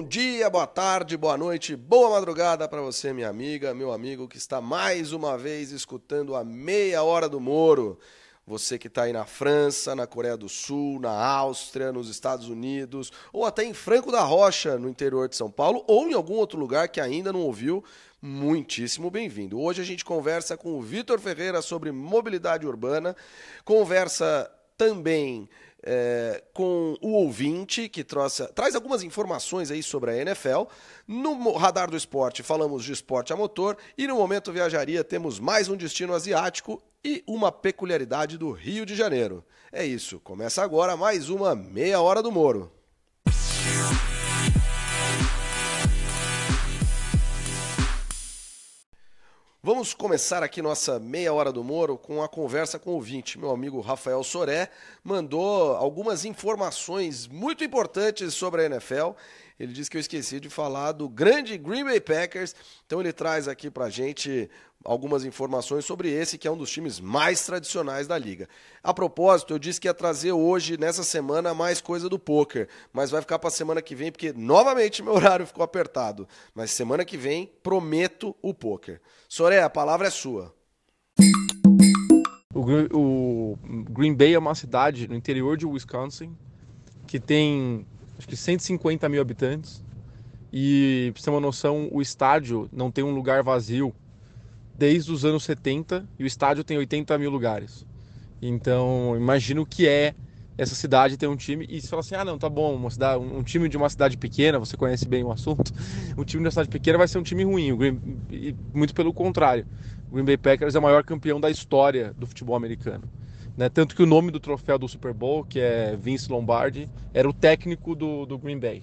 Bom dia, boa tarde, boa noite, boa madrugada para você, minha amiga, meu amigo que está mais uma vez escutando a meia hora do Moro. Você que está aí na França, na Coreia do Sul, na Áustria, nos Estados Unidos, ou até em Franco da Rocha, no interior de São Paulo, ou em algum outro lugar que ainda não ouviu, muitíssimo bem-vindo. Hoje a gente conversa com o Vitor Ferreira sobre mobilidade urbana, conversa também é, com o ouvinte, que trouxe, traz algumas informações aí sobre a NFL. No Radar do Esporte falamos de esporte a motor e no Momento Viajaria temos mais um destino asiático e uma peculiaridade do Rio de Janeiro. É isso, começa agora mais uma Meia Hora do Moro. Vamos começar aqui nossa meia hora do Moro com a conversa com o ouvinte. Meu amigo Rafael Soré mandou algumas informações muito importantes sobre a NFL. Ele disse que eu esqueci de falar do grande Green Bay Packers, então ele traz aqui pra gente algumas informações sobre esse, que é um dos times mais tradicionais da liga. A propósito, eu disse que ia trazer hoje, nessa semana, mais coisa do poker, mas vai ficar para semana que vem, porque novamente meu horário ficou apertado. Mas semana que vem, prometo o poker. Soré, a palavra é sua. O, o Green Bay é uma cidade no interior de Wisconsin que tem acho que 150 mil habitantes. E, pra você ter uma noção, o estádio não tem um lugar vazio desde os anos 70 e o estádio tem 80 mil lugares. Então, imagina o que é essa cidade ter um time e você fala assim: ah, não, tá bom, uma cidade, um time de uma cidade pequena, você conhece bem o assunto, um time de uma cidade pequena vai ser um time ruim, muito pelo contrário. O Green Bay Packers é o maior campeão da história do futebol americano. Né? Tanto que o nome do troféu do Super Bowl, que é Vince Lombardi, era o técnico do, do Green Bay,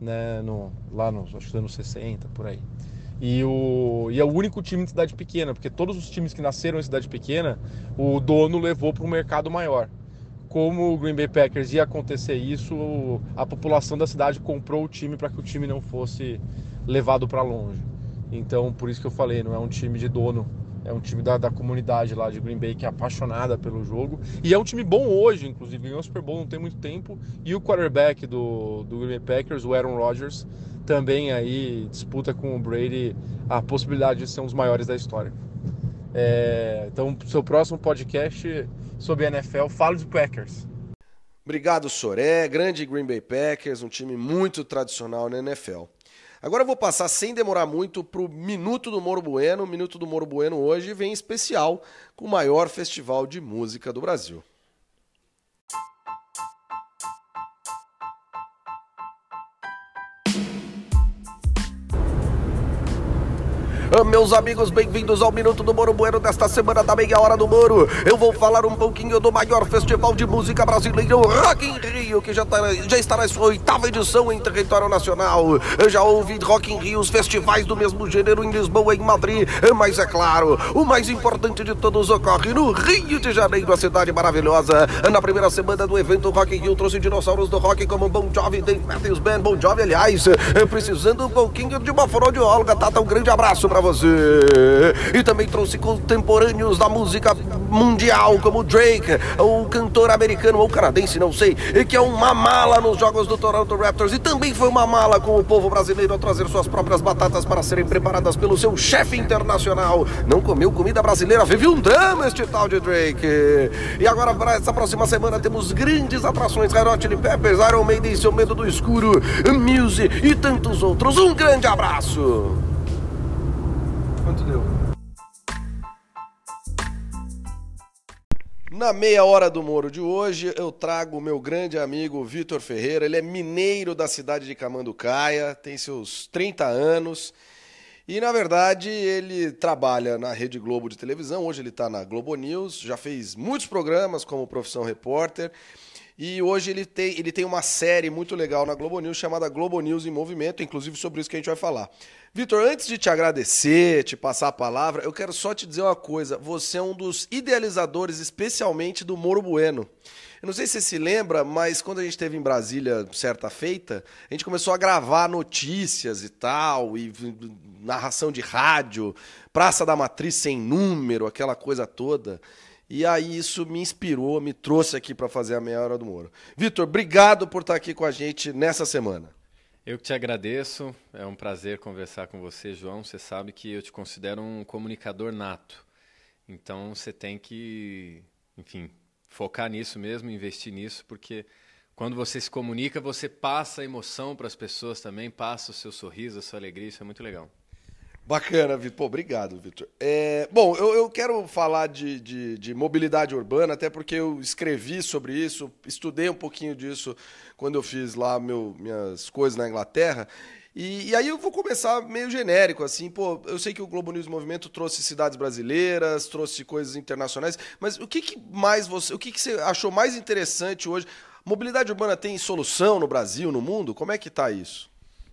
né? no, lá nos anos 60, por aí. E, o, e é o único time de cidade pequena, porque todos os times que nasceram em cidade pequena, o dono levou para um mercado maior. Como o Green Bay Packers ia acontecer isso, a população da cidade comprou o time para que o time não fosse levado para longe. Então, por isso que eu falei, não é um time de dono, é um time da, da comunidade lá de Green Bay que é apaixonada pelo jogo. E é um time bom hoje, inclusive, ganhou o Super Bowl não tem muito tempo. E o quarterback do, do Green Bay Packers, o Aaron Rodgers, também aí disputa com o Brady a possibilidade de ser um dos maiores da história. É, então, seu próximo podcast sobre NFL, fala de Packers. Obrigado, Soré. Grande Green Bay Packers, um time muito tradicional na NFL. Agora eu vou passar sem demorar muito para o Minuto do Moro Bueno. O Minuto do Moro Bueno hoje vem especial com o maior festival de música do Brasil. Meus amigos, bem-vindos ao Minuto do Moro Bueno desta semana da meia hora do Moro. Eu vou falar um pouquinho do maior festival de música brasileira, o Rock in Rio, que já, tá, já está na sua oitava edição em território nacional. Já ouvi Rock in Rio, os festivais do mesmo gênero em Lisboa e em Madrid, mas é claro, o mais importante de todos ocorre no Rio de Janeiro, a cidade maravilhosa. Na primeira semana do evento, Rock in Rio trouxe dinossauros do rock como Bon Jovi, Dave Matthews Band, Bon Jovi, aliás, precisando um pouquinho de uma fonoaudióloga, Tata, um grande abraço pra você. E também trouxe contemporâneos da música mundial, como Drake, o cantor americano ou canadense, não sei, que é uma mala nos jogos do Toronto Raptors. E também foi uma mala com o povo brasileiro a trazer suas próprias batatas para serem preparadas pelo seu chefe internacional. Não comeu comida brasileira, vive um drama este tal de Drake. E agora, para essa próxima semana, temos grandes atrações: Red Chili Peppers, Iron Maiden, Seu Medo do Escuro, Muse e tantos outros. Um grande abraço! Quanto deu? Na meia hora do Moro de hoje, eu trago o meu grande amigo Vitor Ferreira. Ele é mineiro da cidade de Camanducaia, tem seus 30 anos. E na verdade ele trabalha na Rede Globo de televisão, hoje ele está na Globo News, já fez muitos programas como Profissão Repórter e hoje ele tem, ele tem uma série muito legal na Globo News chamada Globo News em Movimento, inclusive sobre isso que a gente vai falar. Vitor, antes de te agradecer, te passar a palavra, eu quero só te dizer uma coisa. Você é um dos idealizadores, especialmente do Moro Bueno. Eu não sei se você se lembra, mas quando a gente esteve em Brasília, certa feita, a gente começou a gravar notícias e tal, e narração de rádio, Praça da Matriz sem número, aquela coisa toda. E aí isso me inspirou, me trouxe aqui para fazer a meia hora do Moro. Vitor, obrigado por estar aqui com a gente nessa semana. Eu que te agradeço, é um prazer conversar com você, João. Você sabe que eu te considero um comunicador nato. Então você tem que, enfim, focar nisso mesmo, investir nisso, porque quando você se comunica, você passa a emoção para as pessoas também, passa o seu sorriso, a sua alegria, isso é muito legal. Bacana, Vitor. obrigado, Vitor. É, bom, eu, eu, quero falar de, de, de, mobilidade urbana, até porque eu escrevi sobre isso, estudei um pouquinho disso quando eu fiz lá meu, minhas coisas na Inglaterra. E, e, aí eu vou começar meio genérico, assim, pô, eu sei que o Globo News Movimento trouxe cidades brasileiras, trouxe coisas internacionais, mas o que, que mais você, o que, que você achou mais interessante hoje? Mobilidade urbana tem solução no Brasil, no mundo? Como é que está isso?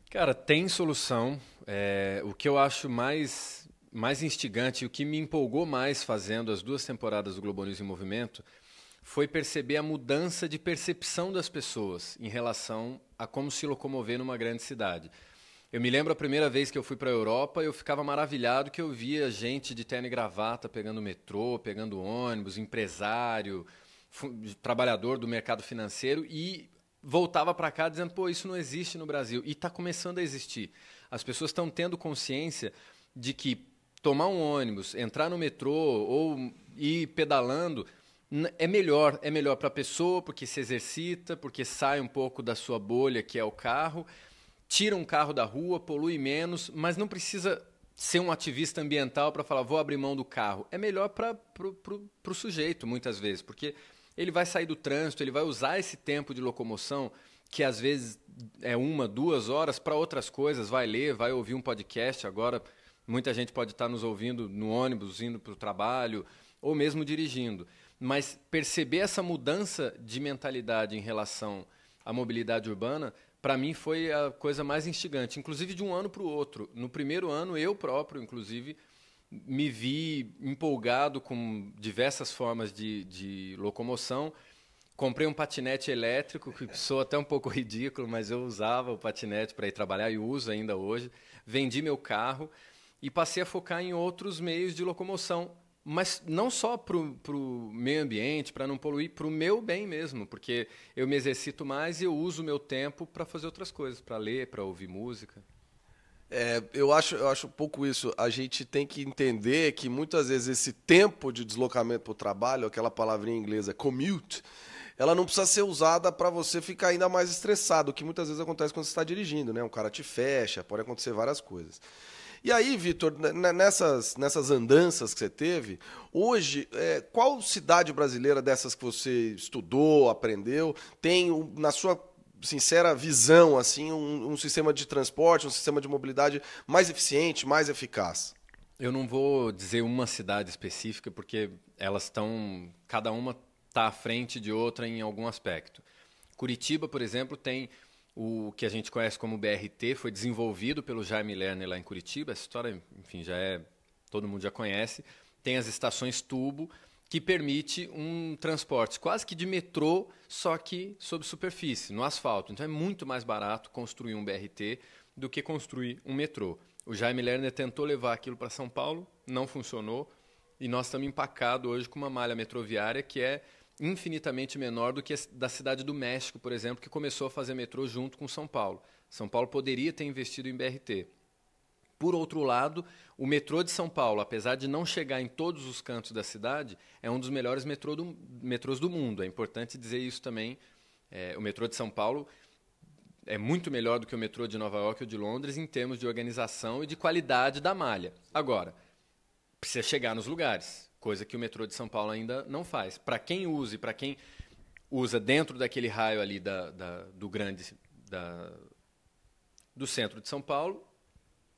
Cara, tem solução. É, o que eu acho mais, mais instigante, o que me empolgou mais fazendo as duas temporadas do Globo News em Movimento, foi perceber a mudança de percepção das pessoas em relação a como se locomover numa grande cidade. Eu me lembro a primeira vez que eu fui para a Europa, eu ficava maravilhado que eu via gente de terno e gravata pegando metrô, pegando ônibus, empresário, trabalhador do mercado financeiro e voltava para cá dizendo, pô, isso não existe no Brasil. E está começando a existir. As pessoas estão tendo consciência de que tomar um ônibus, entrar no metrô ou ir pedalando é melhor, é melhor para a pessoa porque se exercita, porque sai um pouco da sua bolha que é o carro, tira um carro da rua, polui menos, mas não precisa ser um ativista ambiental para falar vou abrir mão do carro. É melhor para o sujeito muitas vezes, porque ele vai sair do trânsito, ele vai usar esse tempo de locomoção que às vezes é uma, duas horas para outras coisas, vai ler, vai ouvir um podcast. Agora, muita gente pode estar nos ouvindo no ônibus, indo para o trabalho, ou mesmo dirigindo. Mas perceber essa mudança de mentalidade em relação à mobilidade urbana, para mim foi a coisa mais instigante, inclusive de um ano para o outro. No primeiro ano, eu próprio, inclusive, me vi empolgado com diversas formas de, de locomoção Comprei um patinete elétrico, que soa até um pouco ridículo, mas eu usava o patinete para ir trabalhar e uso ainda hoje. Vendi meu carro e passei a focar em outros meios de locomoção, mas não só para o meio ambiente, para não poluir, para o meu bem mesmo, porque eu me exercito mais e eu uso o meu tempo para fazer outras coisas, para ler, para ouvir música. É, eu, acho, eu acho um pouco isso. A gente tem que entender que muitas vezes esse tempo de deslocamento para o trabalho, aquela palavrinha inglesa commute, ela não precisa ser usada para você ficar ainda mais estressado, o que muitas vezes acontece quando você está dirigindo, né? Um cara te fecha, pode acontecer várias coisas. E aí, Vitor, nessas, nessas andanças que você teve, hoje, é, qual cidade brasileira dessas que você estudou, aprendeu, tem, na sua sincera visão, assim, um, um sistema de transporte, um sistema de mobilidade mais eficiente, mais eficaz? Eu não vou dizer uma cidade específica, porque elas estão. Cada uma está à frente de outra em algum aspecto. Curitiba, por exemplo, tem o que a gente conhece como BRT, foi desenvolvido pelo Jaime Lerner lá em Curitiba. Essa história, enfim, já é todo mundo já conhece. Tem as estações tubo que permite um transporte quase que de metrô, só que sob superfície, no asfalto. Então é muito mais barato construir um BRT do que construir um metrô. O Jaime Lerner tentou levar aquilo para São Paulo, não funcionou, e nós estamos empacados hoje com uma malha metroviária que é infinitamente menor do que da cidade do México, por exemplo, que começou a fazer metrô junto com São Paulo. São Paulo poderia ter investido em BRT. Por outro lado, o metrô de São Paulo, apesar de não chegar em todos os cantos da cidade, é um dos melhores metrô do, metrôs do mundo. É importante dizer isso também. É, o metrô de São Paulo é muito melhor do que o metrô de Nova York ou de Londres em termos de organização e de qualidade da malha. Agora, precisa chegar nos lugares coisa que o metrô de São Paulo ainda não faz. Para quem usa e para quem usa dentro daquele raio ali da, da, do grande da, do centro de São Paulo,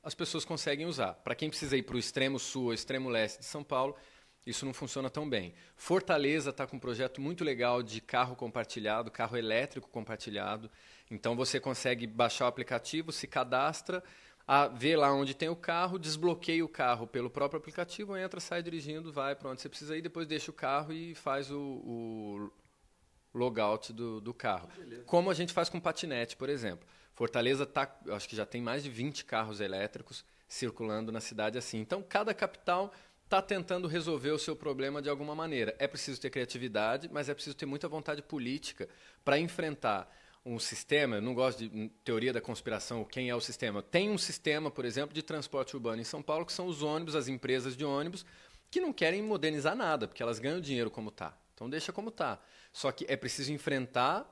as pessoas conseguem usar. Para quem precisa ir para o extremo sul ou extremo leste de São Paulo, isso não funciona tão bem. Fortaleza está com um projeto muito legal de carro compartilhado, carro elétrico compartilhado. Então você consegue baixar o aplicativo, se cadastra, a ver lá onde tem o carro, desbloqueia o carro pelo próprio aplicativo, entra, sai dirigindo, vai para onde você precisa ir, depois deixa o carro e faz o, o logout do, do carro. Como a gente faz com patinete, por exemplo. Fortaleza tá, acho que já tem mais de 20 carros elétricos circulando na cidade assim. Então, cada capital está tentando resolver o seu problema de alguma maneira. É preciso ter criatividade, mas é preciso ter muita vontade política para enfrentar um sistema, eu não gosto de hum, teoria da conspiração, quem é o sistema. Tem um sistema, por exemplo, de transporte urbano em São Paulo, que são os ônibus, as empresas de ônibus, que não querem modernizar nada, porque elas ganham dinheiro como está. Então deixa como está. Só que é preciso enfrentar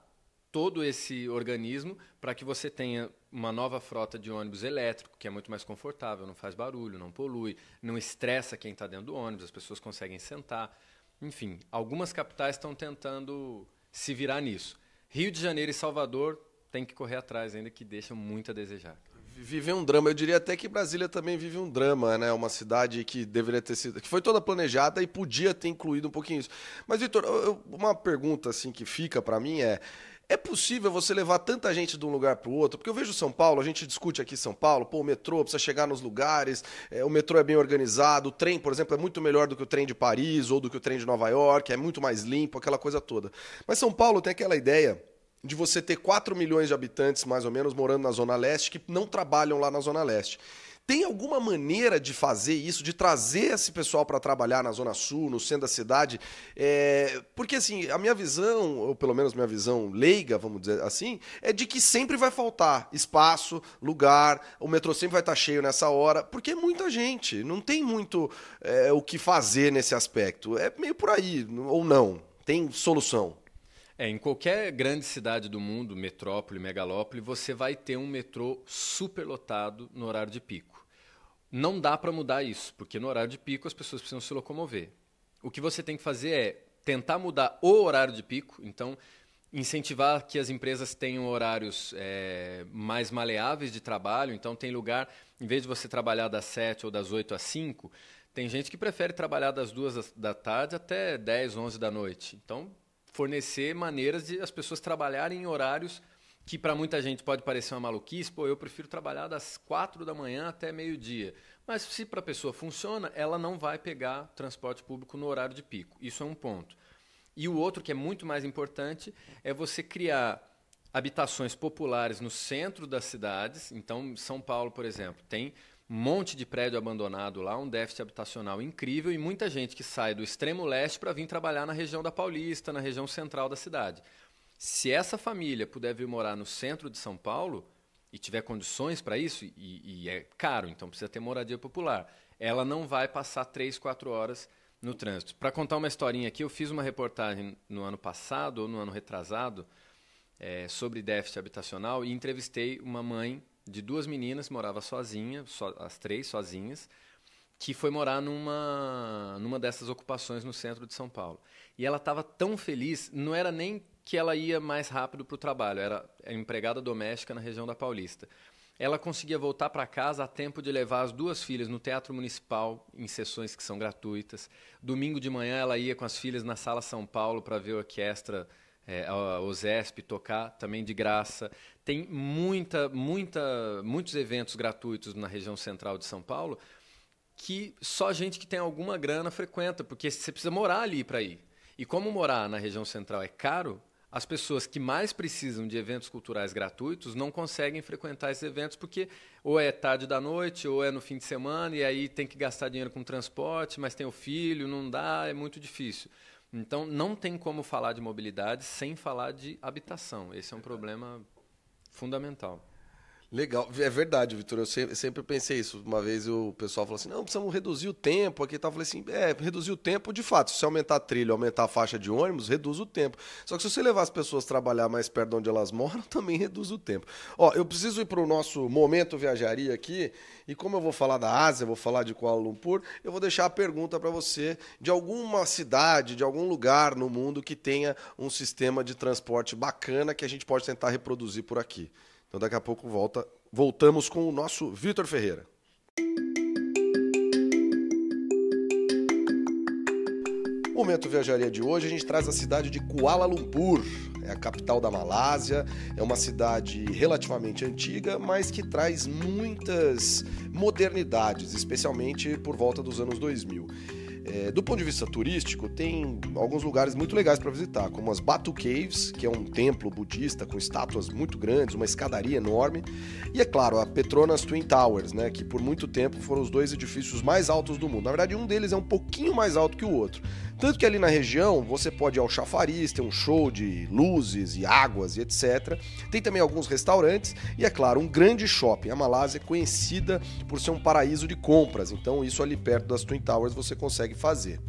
todo esse organismo para que você tenha uma nova frota de ônibus elétrico, que é muito mais confortável, não faz barulho, não polui, não estressa quem está dentro do ônibus, as pessoas conseguem sentar. Enfim, algumas capitais estão tentando se virar nisso. Rio de Janeiro e Salvador tem que correr atrás ainda, que deixam muito a desejar. Vive um drama. Eu diria até que Brasília também vive um drama, né? Uma cidade que deveria ter sido, que foi toda planejada e podia ter incluído um pouquinho isso. Mas Vitor, uma pergunta assim que fica para mim é é possível você levar tanta gente de um lugar para o outro? Porque eu vejo São Paulo, a gente discute aqui São Paulo, pô, o metrô precisa chegar nos lugares, é, o metrô é bem organizado, o trem, por exemplo, é muito melhor do que o trem de Paris ou do que o trem de Nova York, é muito mais limpo, aquela coisa toda. Mas São Paulo tem aquela ideia de você ter 4 milhões de habitantes, mais ou menos, morando na Zona Leste, que não trabalham lá na Zona Leste. Tem alguma maneira de fazer isso, de trazer esse pessoal para trabalhar na Zona Sul, no centro da cidade? É, porque, assim, a minha visão, ou pelo menos minha visão leiga, vamos dizer assim, é de que sempre vai faltar espaço, lugar, o metrô sempre vai estar tá cheio nessa hora, porque é muita gente, não tem muito é, o que fazer nesse aspecto. É meio por aí, ou não? Tem solução? É, em qualquer grande cidade do mundo, metrópole, megalópole, você vai ter um metrô superlotado no horário de pico. Não dá para mudar isso, porque no horário de pico as pessoas precisam se locomover. O que você tem que fazer é tentar mudar o horário de pico, então incentivar que as empresas tenham horários é, mais maleáveis de trabalho. Então tem lugar, em vez de você trabalhar das 7 ou das 8 às 5, tem gente que prefere trabalhar das 2 da tarde até 10, 11 da noite. Então fornecer maneiras de as pessoas trabalharem em horários que para muita gente pode parecer uma maluquice, pô, eu prefiro trabalhar das quatro da manhã até meio-dia. Mas se para a pessoa funciona, ela não vai pegar transporte público no horário de pico. Isso é um ponto. E o outro, que é muito mais importante, é você criar habitações populares no centro das cidades. Então, São Paulo, por exemplo, tem monte de prédio abandonado lá, um déficit habitacional incrível e muita gente que sai do extremo leste para vir trabalhar na região da Paulista, na região central da cidade. Se essa família puder vir morar no centro de São Paulo e tiver condições para isso, e, e, é caro, então precisa ter moradia popular, ela não vai passar três, quatro horas no trânsito. Para contar uma historinha aqui, eu fiz uma reportagem no ano passado ou no ano retrasado é, sobre déficit habitacional e entrevistei uma mãe de duas meninas, morava sozinha, so, as três sozinhas, que foi morar numa, numa dessas ocupações no centro de São Paulo. E ela estava tão feliz, não era nem que ela ia mais rápido para o trabalho, era empregada doméstica na região da Paulista. Ela conseguia voltar para casa a tempo de levar as duas filhas no Teatro Municipal, em sessões que são gratuitas. Domingo de manhã ela ia com as filhas na Sala São Paulo para ver a orquestra é, a OSESP tocar também de graça. Tem muita, muita, muitos eventos gratuitos na região central de São Paulo que só gente que tem alguma grana frequenta, porque você precisa morar ali para ir. E como morar na região central é caro, as pessoas que mais precisam de eventos culturais gratuitos não conseguem frequentar esses eventos porque ou é tarde da noite ou é no fim de semana e aí tem que gastar dinheiro com transporte, mas tem o filho, não dá, é muito difícil. Então não tem como falar de mobilidade sem falar de habitação. Esse é um problema fundamental. Legal, é verdade, Vitor. Eu sempre pensei isso. Uma vez o pessoal falou assim: não, precisamos reduzir o tempo aqui. Eu falei assim: é, reduzir o tempo, de fato. Se você aumentar a trilha, aumentar a faixa de ônibus, reduz o tempo. Só que se você levar as pessoas a trabalhar mais perto de onde elas moram, também reduz o tempo. Ó, eu preciso ir para o nosso momento viajaria aqui. E como eu vou falar da Ásia, vou falar de Kuala Lumpur, eu vou deixar a pergunta para você de alguma cidade, de algum lugar no mundo que tenha um sistema de transporte bacana que a gente pode tentar reproduzir por aqui. Então daqui a pouco volta, voltamos com o nosso Vitor Ferreira. Momento Viajaria de hoje, a gente traz a cidade de Kuala Lumpur. É a capital da Malásia, é uma cidade relativamente antiga, mas que traz muitas modernidades, especialmente por volta dos anos 2000. É, do ponto de vista turístico, tem alguns lugares muito legais para visitar, como as Batu Caves, que é um templo budista com estátuas muito grandes, uma escadaria enorme, e é claro, a Petronas Twin Towers, né, que por muito tempo foram os dois edifícios mais altos do mundo. Na verdade, um deles é um pouquinho mais alto que o outro. Tanto que ali na região você pode ir ao chafariz, ter um show de luzes e águas e etc. Tem também alguns restaurantes e, é claro, um grande shopping. A Malásia é conhecida por ser um paraíso de compras, então isso ali perto das Twin Towers você consegue fazer.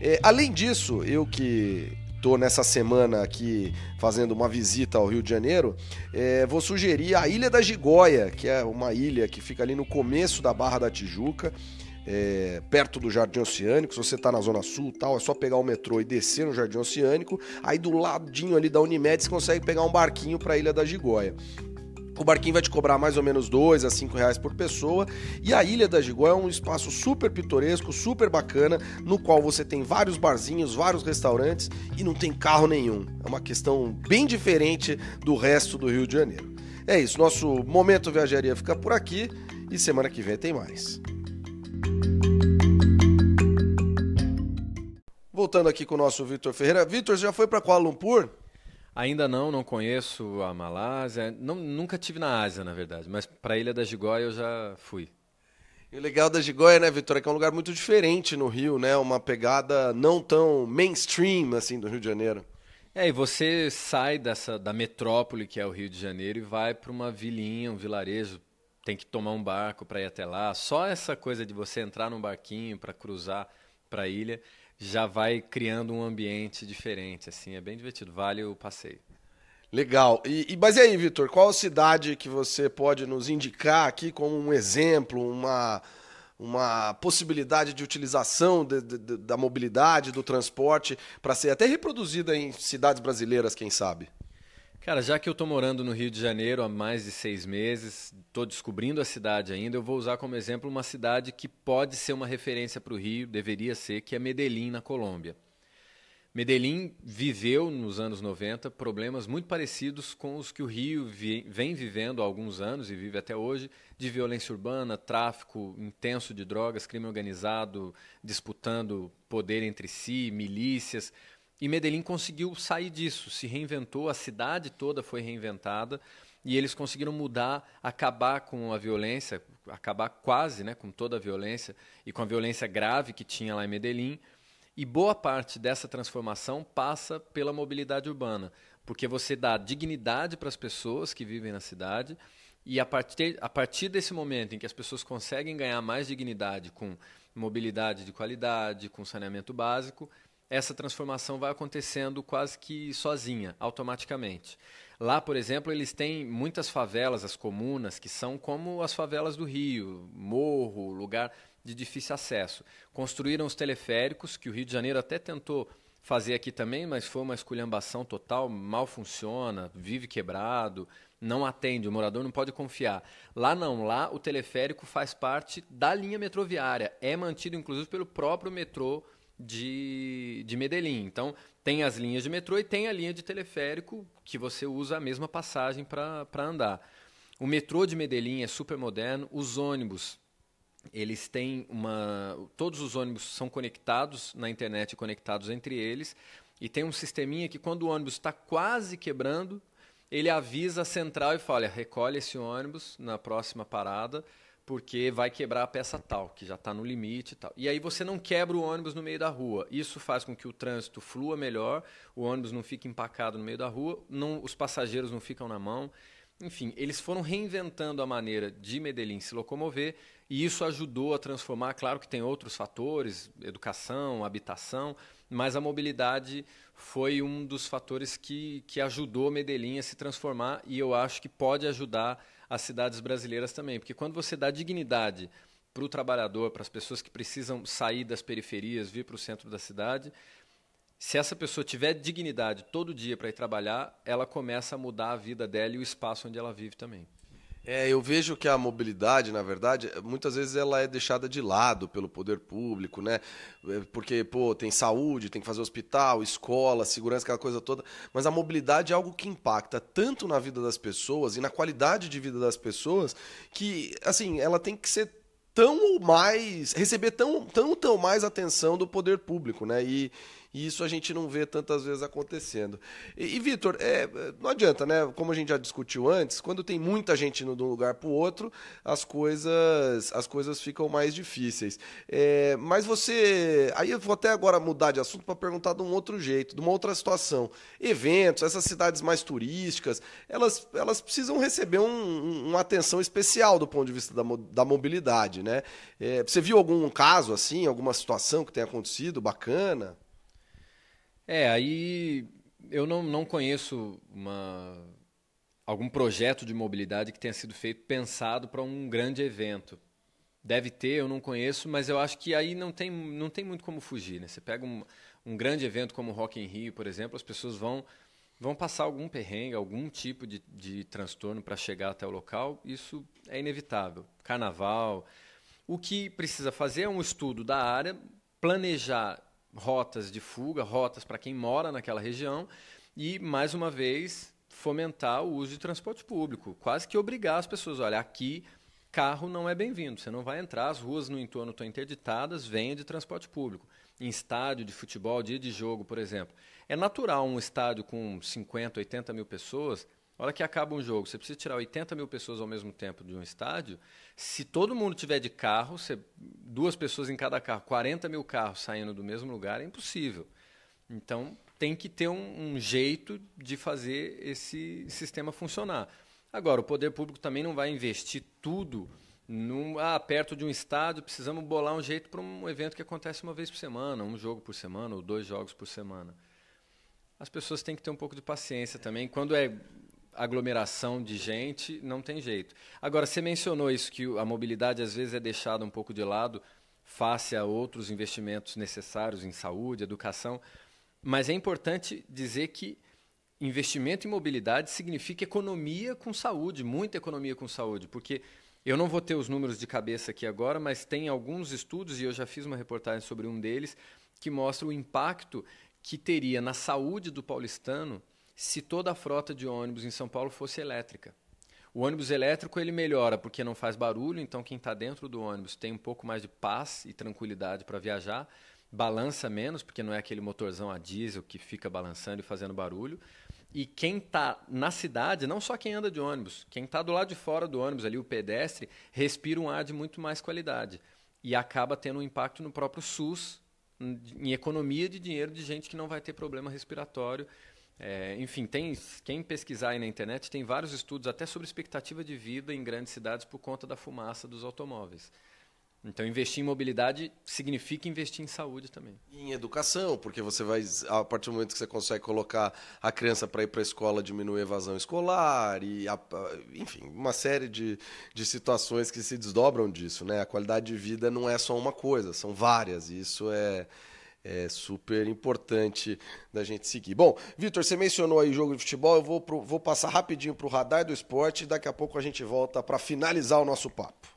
É, além disso, eu que estou nessa semana aqui fazendo uma visita ao Rio de Janeiro, é, vou sugerir a Ilha da Gigóia, que é uma ilha que fica ali no começo da Barra da Tijuca é, perto do Jardim Oceânico. Se você está na Zona Sul tal, é só pegar o metrô e descer no Jardim Oceânico. Aí do ladinho ali da Unimed você consegue pegar um barquinho para a Ilha da Gigóia. O barquinho vai te cobrar mais ou menos 2 a 5 reais por pessoa. E a Ilha da Gigóia é um espaço super pitoresco, super bacana, no qual você tem vários barzinhos, vários restaurantes e não tem carro nenhum. É uma questão bem diferente do resto do Rio de Janeiro. É isso, nosso momento viajaria fica por aqui e semana que vem tem mais. Voltando aqui com o nosso Vitor Ferreira. Vitor, já foi para Kuala Lumpur? Ainda não, não conheço a Malásia. Não, nunca tive na Ásia, na verdade, mas para a Ilha da Gigóia eu já fui. E o legal da Gigóia, né, Vitor, é que é um lugar muito diferente no Rio, né? Uma pegada não tão mainstream assim do Rio de Janeiro. É, e você sai dessa da metrópole que é o Rio de Janeiro e vai para uma vilinha, um vilarejo tem que tomar um barco para ir até lá. Só essa coisa de você entrar num barquinho para cruzar para a ilha já vai criando um ambiente diferente, assim, é bem divertido, vale o passeio. Legal. E, e mas e aí, Vitor, qual cidade que você pode nos indicar aqui como um exemplo, uma, uma possibilidade de utilização de, de, da mobilidade, do transporte, para ser até reproduzida em cidades brasileiras, quem sabe? Cara, já que eu estou morando no Rio de Janeiro há mais de seis meses, estou descobrindo a cidade ainda, eu vou usar como exemplo uma cidade que pode ser uma referência para o Rio, deveria ser, que é Medellín, na Colômbia. Medellín viveu nos anos 90 problemas muito parecidos com os que o Rio vem vivendo há alguns anos e vive até hoje, de violência urbana, tráfico intenso de drogas, crime organizado, disputando poder entre si, milícias. E Medellín conseguiu sair disso, se reinventou, a cidade toda foi reinventada e eles conseguiram mudar, acabar com a violência, acabar quase né, com toda a violência e com a violência grave que tinha lá em Medellín. E boa parte dessa transformação passa pela mobilidade urbana, porque você dá dignidade para as pessoas que vivem na cidade e a partir, a partir desse momento em que as pessoas conseguem ganhar mais dignidade com mobilidade de qualidade, com saneamento básico, essa transformação vai acontecendo quase que sozinha, automaticamente. Lá, por exemplo, eles têm muitas favelas, as comunas, que são como as favelas do Rio, morro, lugar de difícil acesso. Construíram os teleféricos, que o Rio de Janeiro até tentou fazer aqui também, mas foi uma esculhambação total, mal funciona, vive quebrado, não atende, o morador não pode confiar. Lá não, lá o teleférico faz parte da linha metroviária, é mantido inclusive pelo próprio metrô de, de Medellín. Então, tem as linhas de metrô e tem a linha de teleférico que você usa a mesma passagem para andar. O metrô de Medellín é super moderno, os ônibus eles têm uma. Todos os ônibus são conectados na internet, conectados entre eles, e tem um sisteminha que quando o ônibus está quase quebrando, ele avisa a central e fala: recolhe esse ônibus na próxima parada porque vai quebrar a peça tal, que já está no limite e tal. E aí você não quebra o ônibus no meio da rua. Isso faz com que o trânsito flua melhor, o ônibus não fique empacado no meio da rua, não, os passageiros não ficam na mão. Enfim, eles foram reinventando a maneira de Medellín se locomover e isso ajudou a transformar. Claro que tem outros fatores, educação, habitação, mas a mobilidade foi um dos fatores que, que ajudou Medellín a se transformar e eu acho que pode ajudar as cidades brasileiras também. Porque quando você dá dignidade para o trabalhador, para as pessoas que precisam sair das periferias, vir para o centro da cidade, se essa pessoa tiver dignidade todo dia para ir trabalhar, ela começa a mudar a vida dela e o espaço onde ela vive também. É, eu vejo que a mobilidade, na verdade, muitas vezes ela é deixada de lado pelo poder público, né? É, porque, pô, tem saúde, tem que fazer hospital, escola, segurança, aquela coisa toda. Mas a mobilidade é algo que impacta tanto na vida das pessoas e na qualidade de vida das pessoas que, assim, ela tem que ser tão ou mais receber tão tão tão mais atenção do poder público, né? E, E isso a gente não vê tantas vezes acontecendo. E, e Vitor, é, não adianta, né? Como a gente já discutiu antes, quando tem muita gente indo de um lugar para o outro, as coisas, as coisas ficam mais difíceis. É, mas você. Aí eu vou até agora mudar de assunto para perguntar de um outro jeito, de uma outra situação. Eventos, essas cidades mais turísticas, elas, elas precisam receber um, uma atenção especial do ponto de vista da, da mobilidade, né? É, você viu algum caso assim, alguma situação que tenha acontecido bacana? É, aí eu não, não conheço uma, algum projeto de mobilidade que tenha sido feito pensado para um grande evento. Deve ter, eu não conheço, mas eu acho que aí não tem, não tem muito como fugir. Né? Você pega um, um grande evento como o Rock in Rio, por exemplo, as pessoas vão, vão passar algum perrengue, algum tipo de, de transtorno para chegar até o local. Isso é inevitável. Carnaval. O que precisa fazer é um estudo da área, planejar rotas de fuga, rotas para quem mora naquela região e, mais uma vez, fomentar o uso de transporte público, quase que obrigar as pessoas, olha, aqui carro não é bem-vindo, você não vai entrar, as ruas no entorno estão interditadas, venha de transporte público. Em estádio de futebol, dia de jogo, por exemplo. É natural um estádio com 50, 80 mil pessoas, hora que acaba um jogo, você precisa tirar 80 mil pessoas ao mesmo tempo de um estádio, se todo mundo tiver de carro, você, duas pessoas em cada carro, 40 mil carros saindo do mesmo lugar, é impossível. Então, tem que ter um, um jeito de fazer esse sistema funcionar. Agora, o poder público também não vai investir tudo num, ah, perto de um estádio, precisamos bolar um jeito para um evento que acontece uma vez por semana, um jogo por semana ou dois jogos por semana. As pessoas têm que ter um pouco de paciência também. Quando é aglomeração de gente, não tem jeito. Agora, você mencionou isso, que a mobilidade às vezes é deixada um pouco de lado face a outros investimentos necessários em saúde, educação, mas é importante dizer que investimento em mobilidade significa economia com saúde, muita economia com saúde, porque eu não vou ter os números de cabeça aqui agora, mas tem alguns estudos, e eu já fiz uma reportagem sobre um deles, que mostra o impacto que teria na saúde do paulistano se toda a frota de ônibus em São Paulo fosse elétrica. O ônibus elétrico ele melhora porque não faz barulho, então quem está dentro do ônibus tem um pouco mais de paz e tranquilidade para viajar, balança menos porque não é aquele motorzão a diesel que fica balançando e fazendo barulho. E quem está na cidade, não só quem anda de ônibus, quem está do lado de fora do ônibus ali, o pedestre, respira um ar de muito mais qualidade e acaba tendo um impacto no próprio SUS, em economia de dinheiro de gente que não vai ter problema respiratório é, enfim, tem, quem pesquisar aí na internet tem vários estudos até sobre expectativa de vida em grandes cidades por conta da fumaça dos automóveis. Então, investir em mobilidade significa investir em saúde também. E em educação, porque você vai, a partir do momento que você consegue colocar a criança para ir para a escola, diminuir a evasão escolar, e a, enfim, uma série de, de situações que se desdobram disso. Né? A qualidade de vida não é só uma coisa, são várias, e isso é, é super importante da gente seguir. Bom, Vitor, você mencionou aí jogo de futebol, eu vou, pro, vou passar rapidinho para o radar do esporte e daqui a pouco a gente volta para finalizar o nosso papo.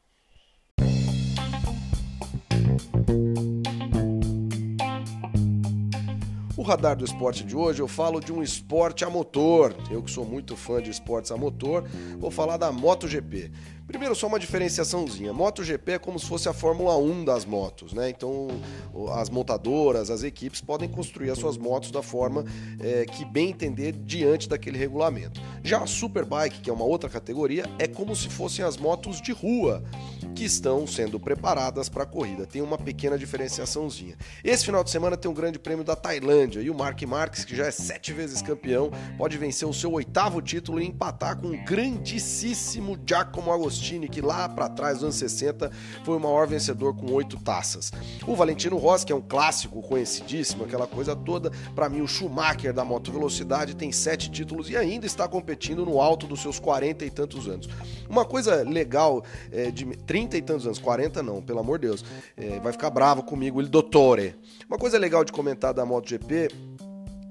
O radar do esporte de hoje eu falo de um esporte a motor. Eu que sou muito fã de esportes a motor, vou falar da MotoGP. Primeiro, só uma diferenciaçãozinha. MotoGP é como se fosse a Fórmula 1 das motos, né? Então, as montadoras, as equipes podem construir as suas motos da forma é, que bem entender diante daquele regulamento. Já a Superbike, que é uma outra categoria, é como se fossem as motos de rua que estão sendo preparadas para a corrida. Tem uma pequena diferenciaçãozinha. Esse final de semana tem um grande prêmio da Tailândia e o Mark Marques, que já é sete vezes campeão, pode vencer o seu oitavo título e empatar com o grandíssimo Giacomo Agostini Que lá para trás, nos anos 60, foi o maior vencedor com oito taças. O Valentino Rossi, que é um clássico conhecidíssimo, aquela coisa toda, para mim o Schumacher da moto velocidade tem sete títulos e ainda está competindo no alto dos seus quarenta e tantos anos. Uma coisa legal é, de trinta e tantos anos, 40 não, pelo amor de Deus, é, vai ficar bravo comigo, ele dottore. Uma coisa legal de comentar da MotoGP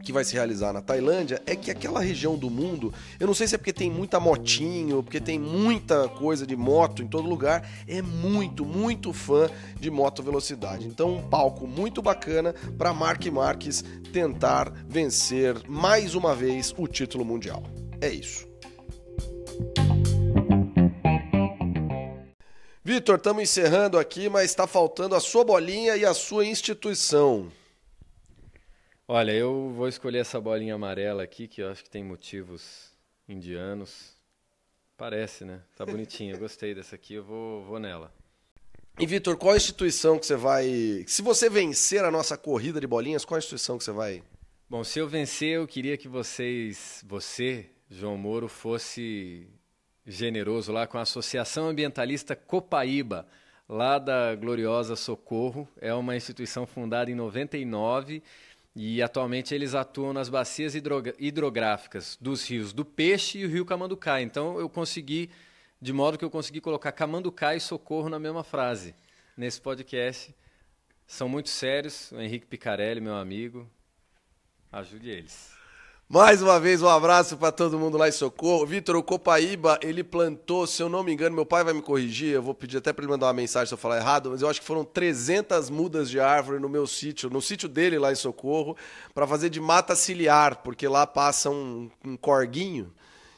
que vai se realizar na Tailândia é que aquela região do mundo, eu não sei se é porque tem muita motinho, porque tem muita coisa de moto em todo lugar, é muito, muito fã de moto velocidade. Então, um palco muito bacana para Mark Marques tentar vencer mais uma vez o título mundial. É isso. Vitor, estamos encerrando aqui, mas está faltando a sua bolinha e a sua instituição. Olha, eu vou escolher essa bolinha amarela aqui, que eu acho que tem motivos indianos. Parece, né? Tá bonitinha, gostei dessa aqui, eu vou, vou nela. E Vitor, qual a instituição que você vai. Se você vencer a nossa corrida de bolinhas, qual a instituição que você vai. Bom, se eu vencer, eu queria que vocês, você, João Moro, fosse generoso lá com a Associação Ambientalista Copaíba, lá da gloriosa Socorro. É uma instituição fundada em 99 e atualmente eles atuam nas bacias hidrográficas dos rios do Peixe e o rio Camanducá. Então eu consegui, de modo que eu consegui colocar Camanducá e Socorro na mesma frase nesse podcast. São muito sérios. O Henrique Picarelli, meu amigo, ajude eles. Mais uma vez, um abraço para todo mundo lá em Socorro. Vitor, o Copaíba, ele plantou, se eu não me engano, meu pai vai me corrigir, eu vou pedir até para ele mandar uma mensagem se eu falar errado, mas eu acho que foram 300 mudas de árvore no meu sítio, no sítio dele lá em Socorro, para fazer de mata ciliar, porque lá passa um, um corguinho.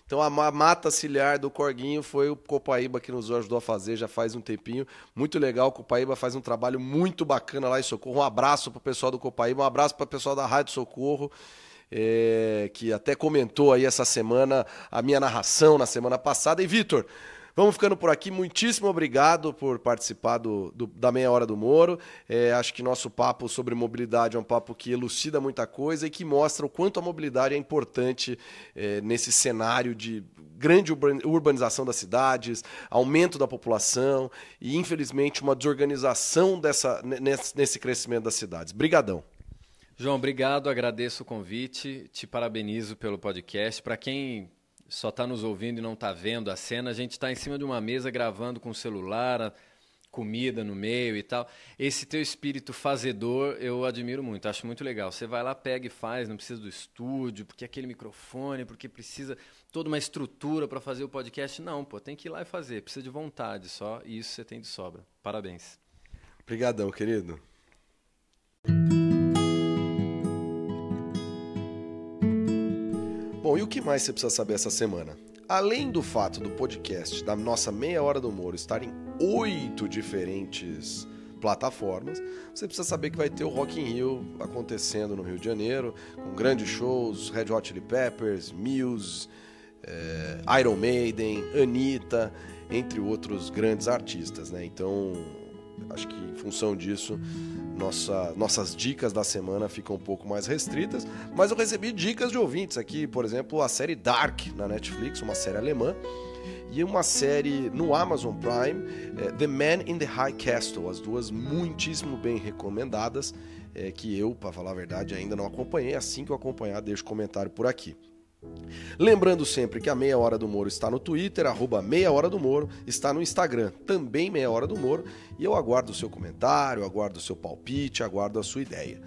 Então a mata ciliar do Corguinho foi o Copaíba que nos ajudou a fazer já faz um tempinho. Muito legal, o Copaíba faz um trabalho muito bacana lá em Socorro. Um abraço para o pessoal do Copaíba, um abraço para o pessoal da Rádio Socorro é, que até comentou aí essa semana a minha narração na semana passada. E Vitor, Vamos ficando por aqui. Muitíssimo obrigado por participar do, do da Meia Hora do Moro. É, acho que nosso papo sobre mobilidade é um papo que elucida muita coisa e que mostra o quanto a mobilidade é importante é, nesse cenário de grande urbanização das cidades, aumento da população e, infelizmente, uma desorganização dessa, nesse, nesse crescimento das cidades. Brigadão. João, obrigado, agradeço o convite, te parabenizo pelo podcast. Para quem só está nos ouvindo e não está vendo a cena, a gente está em cima de uma mesa gravando com o celular, comida no meio e tal. Esse teu espírito fazedor eu admiro muito, acho muito legal. Você vai lá, pega e faz, não precisa do estúdio, porque aquele microfone, porque precisa toda uma estrutura para fazer o podcast. Não, pô, tem que ir lá e fazer, precisa de vontade só, e isso você tem de sobra. Parabéns. Obrigadão, querido. O que mais você precisa saber essa semana? Além do fato do podcast da nossa Meia Hora do Moro estar em oito diferentes plataformas, você precisa saber que vai ter o Rock in Rio acontecendo no Rio de Janeiro, com grandes shows, Red Hot Chili Peppers, Muse, é, Iron Maiden, Anitta, entre outros grandes artistas, né? Então, acho que em função disso, nossa, nossas dicas da semana ficam um pouco mais restritas, mas eu recebi dicas de ouvintes aqui, por exemplo, a série Dark na Netflix, uma série alemã, e uma série no Amazon Prime, é, The Man in the High Castle, as duas muitíssimo bem recomendadas, é, que eu, para falar a verdade, ainda não acompanhei, assim que eu acompanhar, deixo comentário por aqui. Lembrando sempre que a Meia Hora do Moro está no Twitter, arroba Meia Hora do Moro, está no Instagram, também Meia Hora do Moro, e eu aguardo o seu comentário, aguardo o seu palpite, aguardo a sua ideia.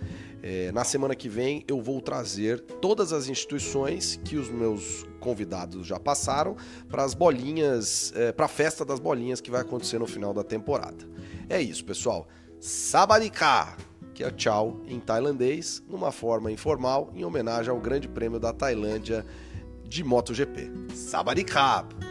É, na semana que vem eu vou trazer todas as instituições que os meus convidados já passaram para as bolinhas, é, para a festa das bolinhas que vai acontecer no final da temporada. É isso, pessoal. Sabadika! Que é tchau em tailandês, numa forma informal, em homenagem ao Grande Prêmio da Tailândia de MotoGP. Sabarikap!